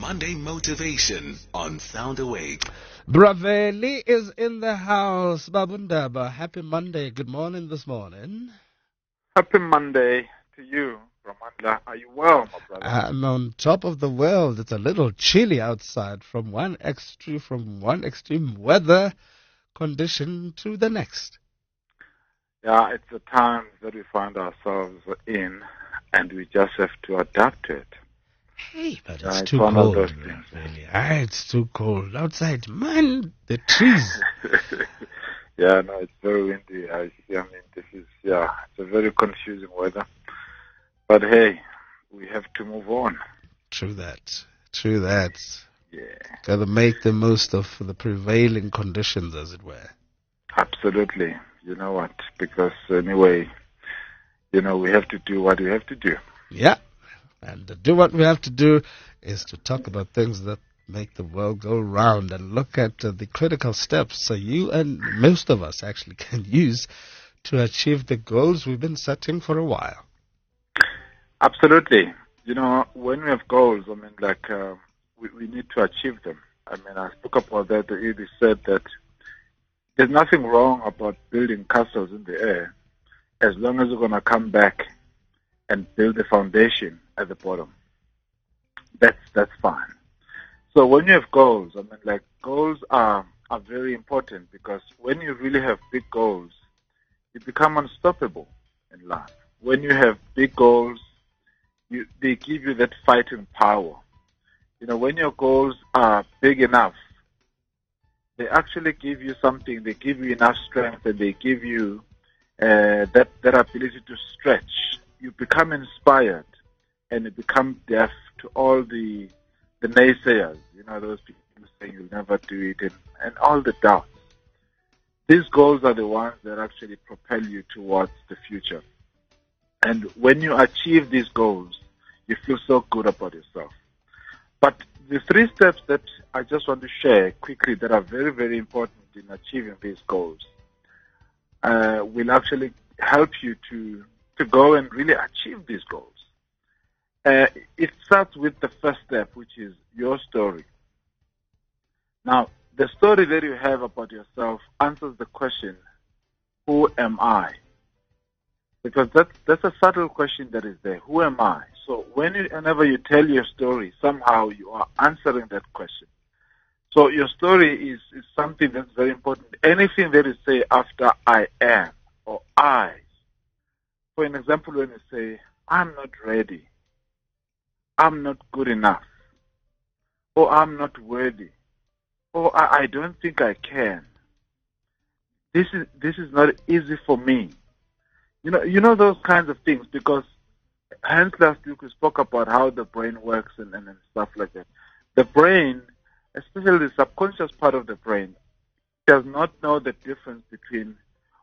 Monday Motivation on Sound Awake. Braveli is in the house. Babundaba, happy Monday. Good morning this morning. Happy Monday to you, Ramandla. Are you well, my brother? I'm on top of the world. It's a little chilly outside from one extreme from one extreme weather condition to the next. Yeah, it's the times that we find ourselves in, and we just have to adapt to it. Hey, but it's Yeah, it's too cold. Really. Ah, it's too cold outside. Man, the trees. yeah, no, it's very windy. I see. I mean, this is yeah, it's a very confusing weather. But hey, we have to move on. True that. True that. Yeah, Gotta make the most of the prevailing conditions, as it were. absolutely. You know what? Because anyway, you know, we have to do what we have to do. Yeah. And to do what we have to do is to talk about things that make the world go round and look at uh, the critical steps so you and most of us actually can use to achieve the goals we've been setting for a while. Absolutely. You know, when we have goals, I mean, like, uh, we, we need to achieve them. I mean, I spoke about that. It is said that there's nothing wrong about building castles in the air as long as you're going to come back and build the foundation at the bottom. That's, that's fine. So when you have goals, I mean, like, goals are, are very important because when you really have big goals, you become unstoppable in life. When you have big goals, you, they give you that fighting power. You know, when your goals are big enough, they actually give you something. They give you enough strength, and they give you uh, that that ability to stretch. You become inspired, and you become deaf to all the the naysayers. You know, those people who say you'll never do it, and, and all the doubts. These goals are the ones that actually propel you towards the future. And when you achieve these goals, you feel so good about yourself. But the three steps that I just want to share quickly that are very, very important in achieving these goals uh, will actually help you to, to go and really achieve these goals. Uh, it starts with the first step, which is your story. Now, the story that you have about yourself answers the question, who am I? because that's that's a subtle question that is there. Who am I? So when you, whenever you tell your story, somehow you are answering that question. So your story is, is something that's very important. Anything that you say after I am or I. For an example, when you say I'm not ready, I'm not good enough, or I'm not worthy, or I, I don't think I can. This is this is not easy for me you know, you know those kinds of things because hence last week we spoke about how the brain works and, and, and stuff like that. The brain, especially the subconscious part of the brain, does not know the difference between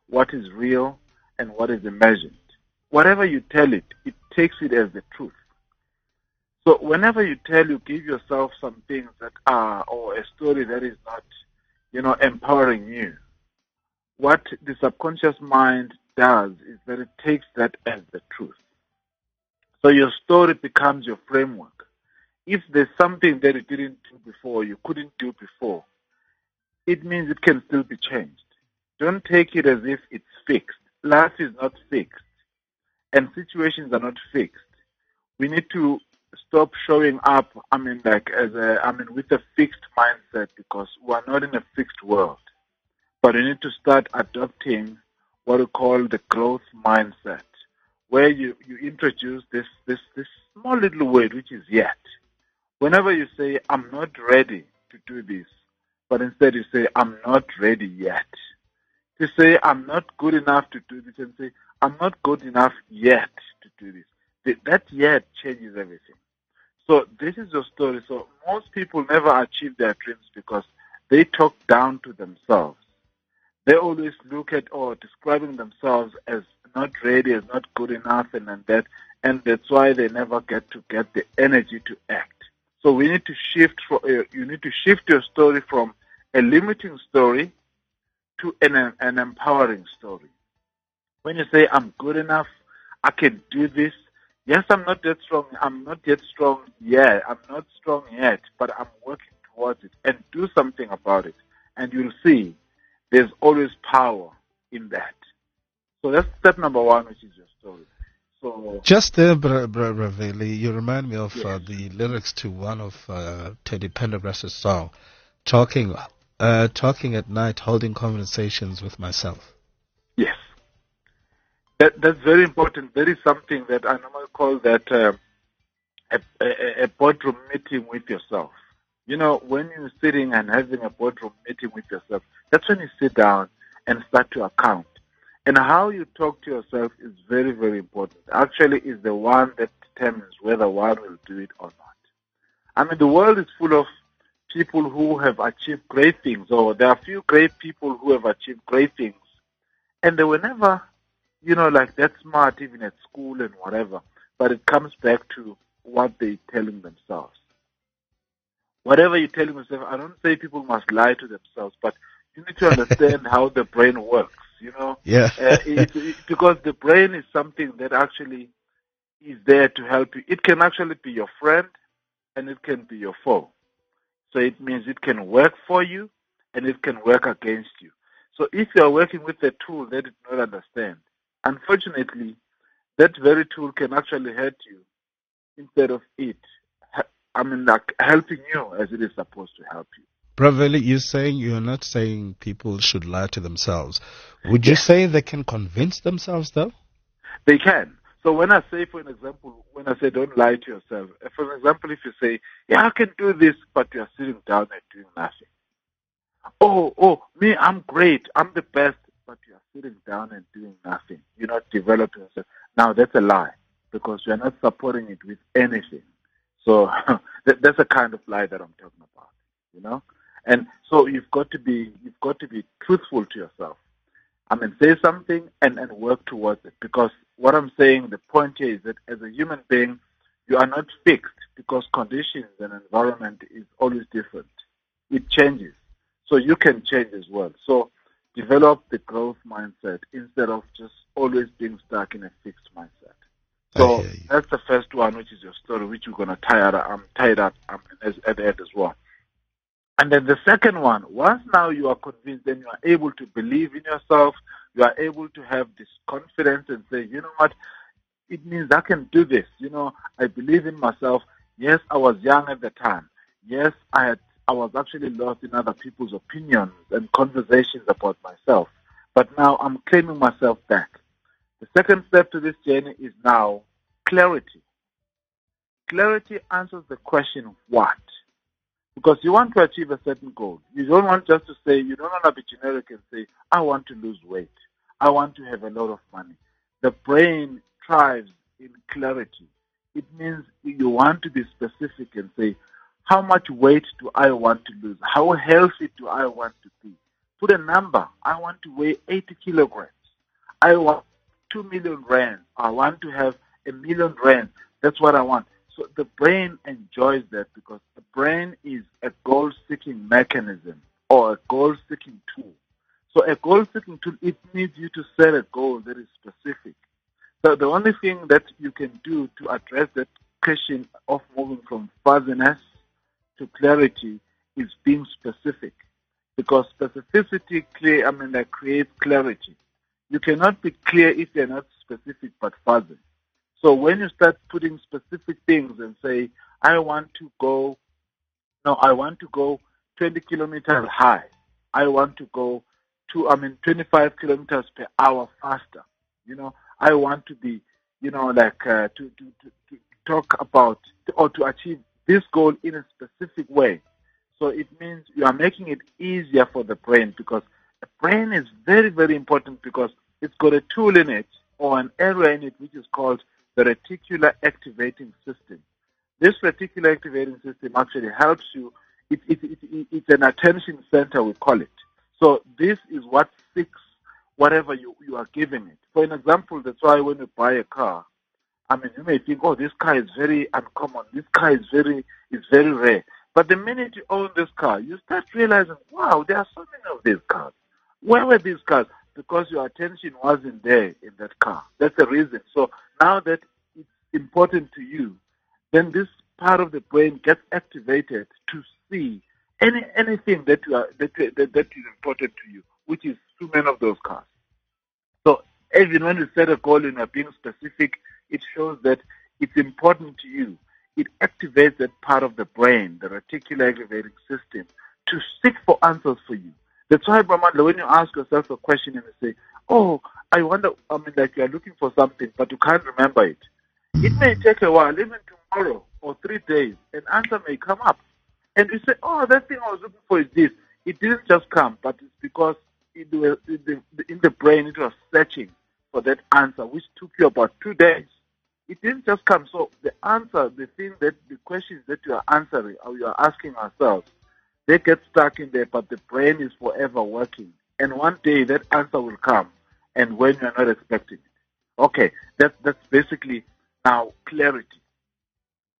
what is real and what is imagined. Whatever you tell it, it takes it as the truth. So whenever you tell, you give yourself some things that are, or a story that is not, you know, empowering you. What the subconscious mind does is that it takes that as the truth. So your story becomes your framework. If there's something that you didn't do before, you couldn't do before, it means it can still be changed. Don't take it as if it's fixed. Life is not fixed, and situations are not fixed. We need to stop showing up. I mean, like as a, I mean, with a fixed mindset because we are not in a fixed world. But we need to start adopting what we call the growth mindset, where you, you introduce this, this, this small little word, which is yet. Whenever you say, I'm not ready to do this, but instead you say, I'm not ready yet. To say, I'm not good enough to do this, and say, I'm not good enough yet to do this. Th- That yet changes everything. So this is your story. So most people never achieve their dreams because they talk down to themselves they always look at or describing themselves as not ready, as not good enough, and, and that, and that's why they never get to get the energy to act. So we need to shift. For, uh, you need to shift your story from a limiting story to an, an empowering story. When you say I'm good enough, I can do this, Yes, I'm not yet strong. I'm not yet strong yet. I'm not strong yet, but I'm working towards it and do something about it. And you'll see there's always power in that. So that's step number one, which is your story. So Just there, Bra- Bra- Raveli, you remind me of uh, the lyrics to one of uh, Teddy Pendergrass's song, talking, uh, talking at night, holding conversations with myself. That, that's very important. There is something that I normally call that um a, a, a boardroom meeting with yourself. You know, when you're sitting and having a boardroom meeting with yourself, that's when you sit down and start to account. And how you talk to yourself is very, very important. Actually, is the one that determines whether one will do it or not. I mean, the world is full of people who have achieved great things, or there are few great people who have achieved great things, and they were never, you know, like that smart even at school and whatever. But it comes back to what they're telling themselves. Whatever you're telling yourself, I don't say people must lie to themselves, but you need to understand how the brain works. You know, Yeah. uh, it, it, because the brain is something that actually is there to help you. It can actually be your friend and it can be your foe. So it means it can work for you and it can work against you. So if you are working with a tool that you do not understand, unfortunately, that very tool can actually hurt you instead of it. I mean, like helping you as it is supposed to help you. Braveli, you're saying you're not saying people should lie to themselves. Would you say they can convince themselves, though? They can. So when I say, for an example, when I say don't lie to yourself, uh, for example, if you say, yeah, I can do this, but you are sitting down and doing nothing. Oh, oh, me, I'm great, I'm the best, but you are sitting down and doing nothing. You're not developing yourself. Now that's a lie because you are not supporting it with anything. So that, that's a kind of lie that I'm talking about, you know. And so you've got to be you've got to be truthful to yourself. I mean, say something and, and work towards it. Because what I'm saying, the point here is that as a human being, you are not fixed because conditions and environment is always different. It changes. So you can change as well. So develop the growth mindset instead of just always being stuck in a fixed mindset. So that's the first one, which is your story, which we're going to tie up, um, tie it up um, as, at the end as well. And then the second one, once now you are convinced, then you are able to believe in yourself, you are able to have this confidence and say, you know what, it means I can do this. You know, I believe in myself. Yes, I was young at the time. Yes, I had, I was actually lost in other people's opinions and conversations about myself. But now I'm claiming myself back. The second step to this journey is now clarity. Clarity answers the question, what? Because you want to achieve a certain goal. You don't want just to say, you don't want to be generic and say, I want to lose weight. I want to have a lot of money. The brain thrives in clarity. It means you want to be specific and say, how much weight do I want to lose? How healthy do I want to be? Put a number. I want to weigh 80 kilograms. I want 2 million rand. I want to have a million rand. That's what I want. So the brain enjoys that because the brain is a goal seeking mechanism or a goal seeking tool. So a goal seeking tool, it needs you to set a goal that is specific. So the only thing that you can do to address that question of moving from fuzziness to clarity is being specific. Because specificity clear I mean that creates clarity. You cannot be clear if you're not specific but fuzzy. So when you start putting specific things and say, I want to go, no, I want to go 20 kilometers high. I want to go to, I mean, 25 kilometers per hour faster. You know, I want to be, you know, like uh, to, to, to, to talk about or to achieve this goal in a specific way. So it means you are making it easier for the brain because the brain is very, very important because it's got a tool in it or an area in it which is called the reticular activating system. This reticular activating system actually helps you. It, it, it, it, it's an attention center, we call it. So this is what seeks whatever you, you are giving it. For an example, that's why when you buy a car, I mean, you may think, oh, this car is very uncommon. This car is very is very rare. But the minute you own this car, you start realizing, wow, there are so many of these cars. Where were these cars? Because your attention wasn't there in that car. That's the reason. So now that it's important to you, then this part of the brain gets activated to see any anything that you are that, that, that is important to you, which is too many of those cars. So even when you set a goal and are being specific, it shows that it's important to you. It activates that part of the brain, the reticular activating system, to seek for answers for you. That's why, Brahmandla, when you ask yourself a question and you say, Oh, I wonder, I mean, like you're looking for something, but you can't remember it. It may take a while, even tomorrow or three days, an answer may come up. And you say, Oh, that thing I was looking for is this. It didn't just come, but it's because in the, in the brain it was searching for that answer, which took you about two days. It didn't just come. So the answer, the thing that the questions that you are answering or you are asking ourselves, they get stuck in there, but the brain is forever working. And one day that answer will come, and when you're not expecting it. Okay, that, that's basically now clarity.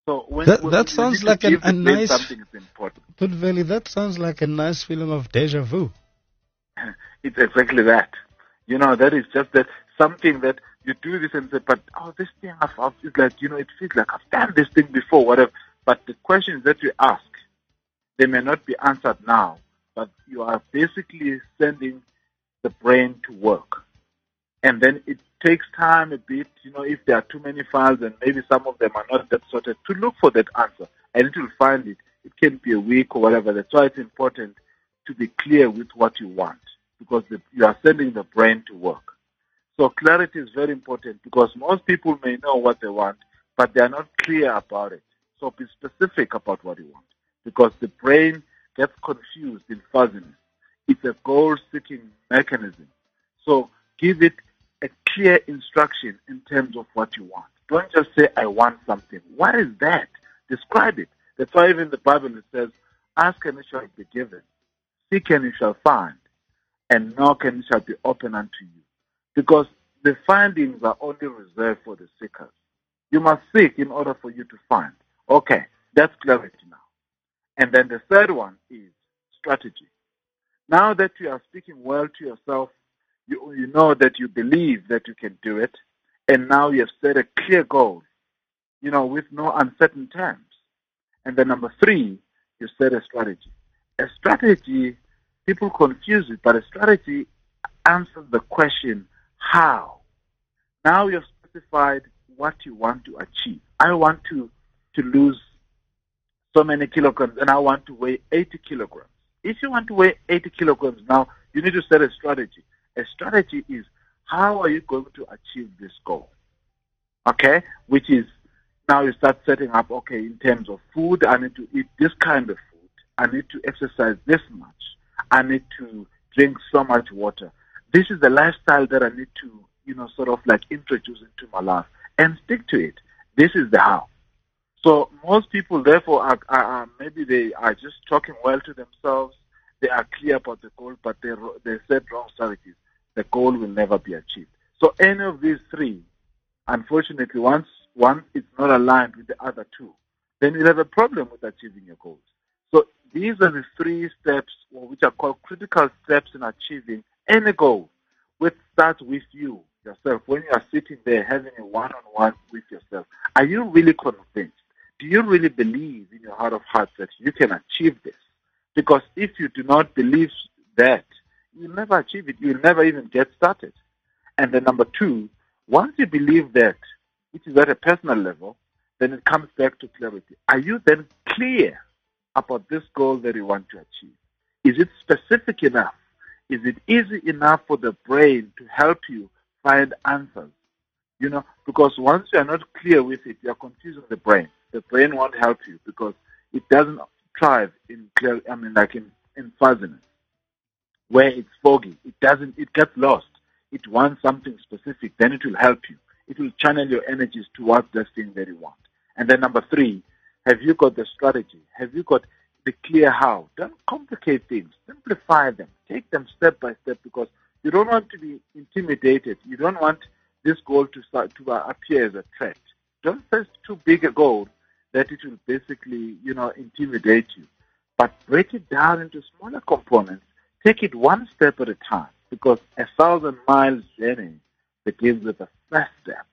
So when, that, when that sounds like an, a nice something is important. But Veli, that sounds like a nice feeling of deja vu. it's exactly that. You know, that is just that something that you do this and say, but oh, this thing I've, I've it's like you know, it feels like I've done this thing before, whatever. But the questions that you ask, they may not be answered now, but you are basically sending the brain to work, and then it takes time a bit. You know, if there are too many files and maybe some of them are not that sorted, to look for that answer, and it will find it. It can be a week or whatever. That's why it's important to be clear with what you want, because the, you are sending the brain to work. So clarity is very important because most people may know what they want, but they are not clear about it. So be specific about what you want because the brain gets confused in fuzziness. It's a goal-seeking mechanism. So give it a clear instruction in terms of what you want. Don't just say, I want something. What is that? Describe it. That's why even the Bible it says, ask and it shall be given. Seek and you shall find. And knock and it shall be open unto you because the findings are only reserved for the seekers. You must seek in order for you to find. Okay, that's clarity now. And then the third one is strategy. Now that you are speaking well to yourself, you, you know that you believe that you can do it, and now you have set a clear goal, you know, with no uncertain terms. And then number three, you set a strategy. A strategy, people confuse it, but a strategy answers the question, how? Now you've specified what you want to achieve. I want to, to lose so many kilograms and I want to weigh 80 kilograms. If you want to weigh 80 kilograms now, you need to set a strategy. A strategy is how are you going to achieve this goal? Okay? Which is now you start setting up, okay, in terms of food, I need to eat this kind of food. I need to exercise this much. I need to drink so much water this is the lifestyle that I need to, you know, sort of like introduce into my life and stick to it. This is the how. So most people, therefore, are, are, are maybe they are just talking well to themselves. They are clear about the goal, but they they set wrong strategies. The goal will never be achieved. So any of these three, unfortunately, once one is not aligned with the other two, then you'll have a problem with achieving your goals. So these are the three steps, which are called critical steps in achieving any goal, which starts with you yourself. When you are sitting there having a one-on-one with yourself, are you really convinced? Do you really believe in your heart of hearts that you can achieve this? Because if you do not believe that, you'll never achieve it. You'll never even get started. And then number two, once you believe that, which is at a personal level, then it comes back to clarity. Are you then clear about this goal that you want to achieve? Is it specific enough? Is it easy enough for the brain to help you find answers? You know, because once you are not clear with it, you are confusing the brain. The brain won't help you because it doesn't thrive in clear, I mean, like in, in fuzziness, where it's foggy. It doesn't, it gets lost. It wants something specific, then it will help you. It will channel your energies towards the thing that you want. And then number three, have you got the strategy? Have you got the clear how. Don't complicate things. Simplify them. Take them step by step because you don't want to be intimidated. You don't want this goal to start to uh, appear as a threat. Don't set too big a goal that it will basically, you know, intimidate you. But break it down into smaller components. Take it one step at a time because a thousand miles journey begins with a first step.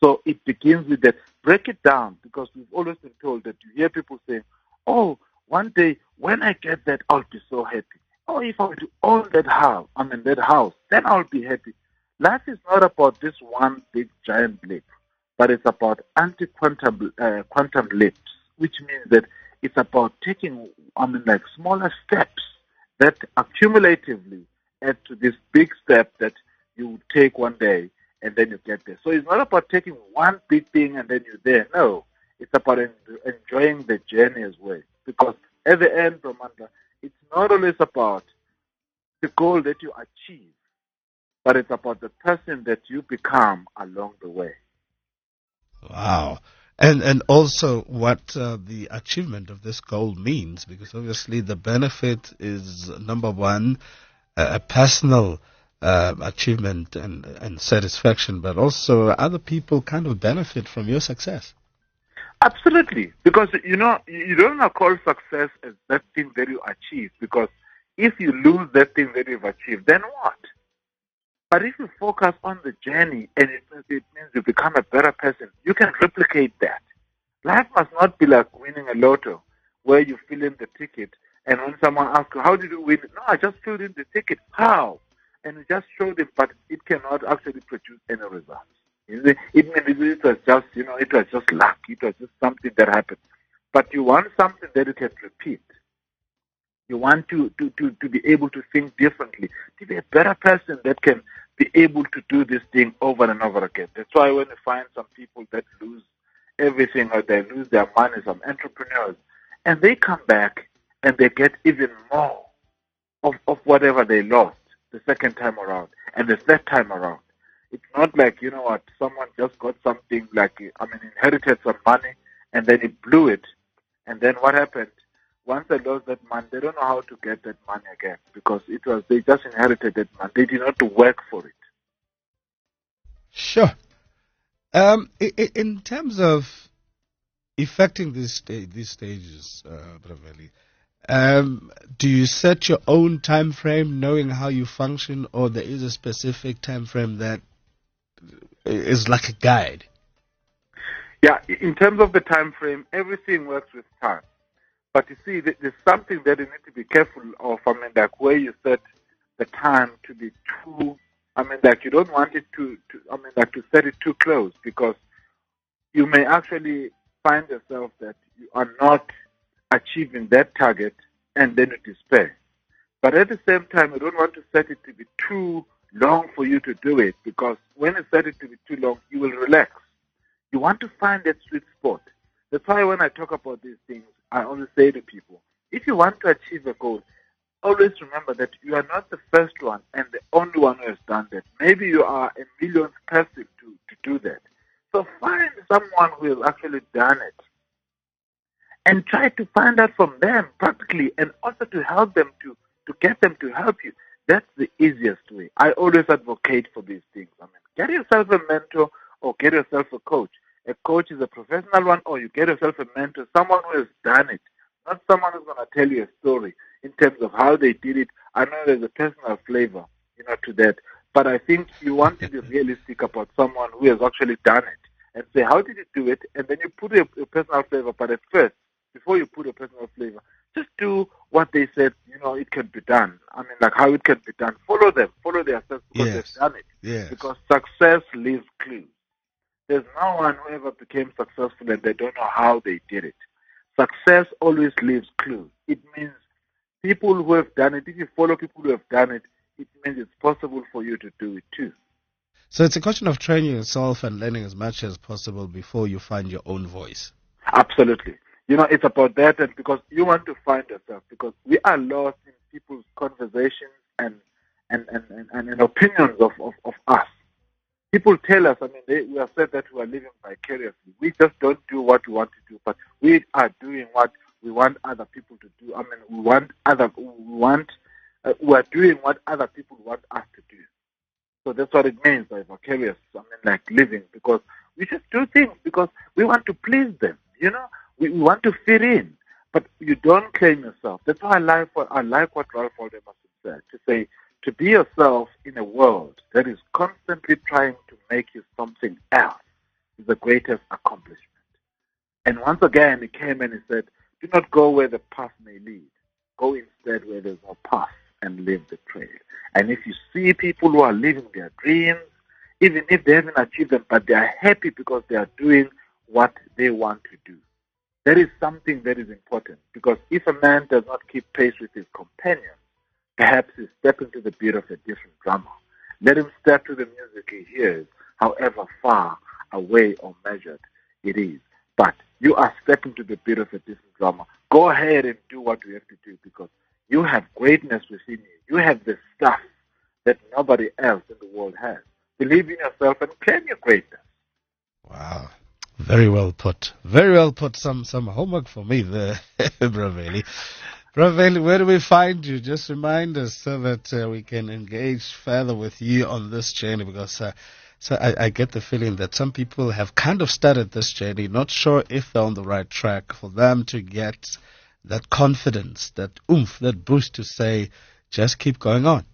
So it begins with that. Break it down because we've always been told that you hear people saying, oh, one day when I get that, I'll be so happy. Oh, if I were to own that house, I mean that house, then I'll be happy. Life is not about this one big giant leap, but it's about anti-quantum uh, quantum leaps, which means that it's about taking, I mean, like smaller steps that accumulatively add to this big step that you take one day and then you get there. So it's not about taking one big thing and then you're there. No, it's about en- enjoying the journey as well. Because at the end, Brahmanda, it's not always about the goal that you achieve, but it's about the person that you become along the way. Wow. And and also what uh, the achievement of this goal means, because obviously the benefit is number one, a personal uh, achievement and and satisfaction, but also other people kind of benefit from your success. Absolutely, because you know you don't want to call success as that thing that you achieve. Because if you lose that thing that you've achieved, then what? But if you focus on the journey and it, it means you become a better person, you can replicate that. Life must not be like winning a lotto where you fill in the ticket and when someone asks you, how did you win? No, I just filled in the ticket. How? And you just showed it, but it cannot actually produce any results. It it was just, you know, it was just luck. It was just something that happened. But you want something that you can repeat. You want to, to, to, to be able to think differently, to be a better person that can be able to do this thing over and over again. That's why when you find some people that lose everything or they lose their money, some entrepreneurs, and they come back and they get even more of, of whatever they lost the second time around and the third time around. It's not like, you know what, someone just got something like, I mean, inherited some money and then he blew it. And then what happened? Once they lost that money, they don't know how to get that money again because it was, they just inherited that money. They did not work for it. Sure. Um, in terms of effecting these, these stages, uh, Braveli, um, do you set your own time frame, knowing how you function, or there is a specific time frame that is like a guide? Yeah, in terms of the time frame, everything works with time. But you see, there's something that you need to be careful of. I mean, like where you set the time to be too. I mean, like you don't want it to, to. I mean, like to set it too close because you may actually find yourself that you are not achieving that target and then you despair. But at the same time, you don't want to set it to be too long for you to do it because when it to be too long, you will relax. You want to find that sweet spot. That's why when I talk about these things, I always say to people, if you want to achieve a goal, always remember that you are not the first one and the only one who has done that. Maybe you are a millionth person to, to do that. So find someone who has actually done it and try to find out from them practically and also to help them to, to get them to help you. That's the easiest way. I always advocate for these things. I mean, get yourself a mentor or get yourself a coach. A coach is a professional one or you get yourself a mentor, someone who has done it, not someone who's going to tell you a story in terms of how they did it. I know there's a personal flavor, you know, to that. But I think you want to be realistic about someone who has actually done it and say, how did you do it? And then you put a, a personal flavor. But at first, before you put a personal flavor, just do what they said, you know, it can be done. I mean, like how it can be done. Follow them, follow their steps because yes. they've done it. Yes. Because success leaves clues. There's no one who ever became successful and they don't know how they did it. Success always leaves clues. It means people who have done it, if you follow people who have done it, it means it's possible for you to do it too. So it's a question of training yourself and learning as much as possible before you find your own voice. Absolutely. You know, it's about that, and because you want to find yourself, because we are lost in people's conversations and and and, and, and, and opinions of, of, of us. People tell us, I mean, they, we have said that we are living vicariously. We just don't do what we want to do, but we are doing what we want other people to do. I mean, we want other, we want, uh, we are doing what other people want us to do. So that's what it means by vicarious. I mean, like living, because we just do things because we want to please them. You know, we, we want to fit in, but you don't claim yourself. That's why I like what I like what Ralph Waldo Emerson said to say to be yourself in a world that is constantly trying to make you something else. is the greatest accomplishment. And once again, he came and he said, do not go where the path may lead. Go instead where there's no path and live the trail. And if you see people who are living their dreams, even if they haven't achieved them, but they are happy because they are doing what they want to do. That is something that is important because if a man does not keep pace with his companion, perhaps he's stepping to the beat of a different drummer. Let him step to the music he hears, however far away or measured it is. But you are stepping to the beat of a different drummer. Go ahead and do what you have to do because you have greatness within you. You have the stuff that nobody else in the world has. Believe in yourself and claim your greatness. Wow. Very well put. Very well put. Some some homework for me there, Braveli. Braveli, where do we find you? Just remind us so that uh, we can engage further with you on this journey because uh, so I, I, get the feeling that some people have kind of started this journey, not sure if they're on the right track. For them to get that confidence, that oomph, that boost to say, just keep going on.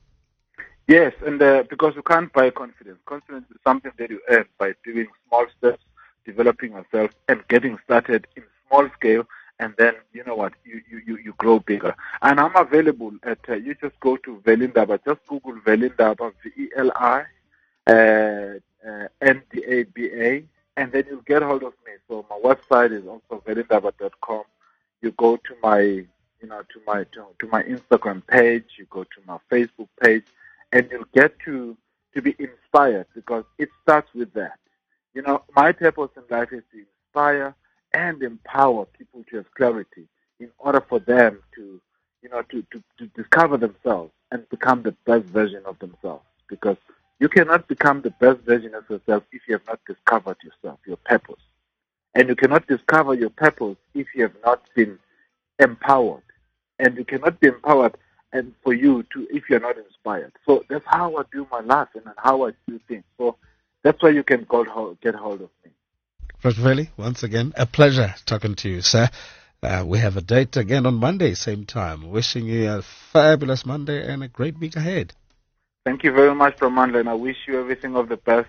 Yes, and uh, because you can't buy confidence. Confidence is something that you earn by doing small steps, developing yourself, and getting started in small scale. And then you know what, you you you grow bigger. And I'm available at. Uh, you just go to Veli Ndaba. Just Google Veli Ndaba, V E L I uh, uh, N D A B A, and then you'll get hold of me. So my website is also velindaba.com. You go to my you know to my to, to my Instagram page. You go to my Facebook page and you'll get to to be inspired because it starts with that. You know, my purpose in life is to inspire and empower people to have clarity in order for them to, you know, to, to, to discover themselves and become the best version of themselves. Because you cannot become the best version of yourself if you have not discovered yourself, your purpose. And you cannot discover your purpose if you have not been empowered. And you cannot be empowered and for you to if you're not inspired. So that's how I do my life and how I do things. So that's why you can call, get hold of me. Veli, once again, a pleasure talking to you, sir. Uh, we have a date again on Monday, same time. Wishing you a fabulous Monday and a great week ahead. Thank you very much, Bromandla, and I wish you everything of the best.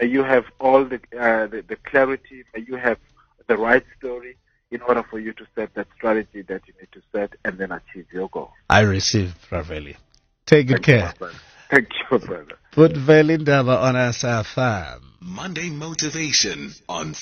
May you have all the, uh, the, the clarity. May you have the right story in order for you to set that strategy that you need to set and then achieve your goal. I receive, Raveli. Take good Thank care. You, Thank you, brother. Put Veli Ndaba on our farm. Monday Motivation on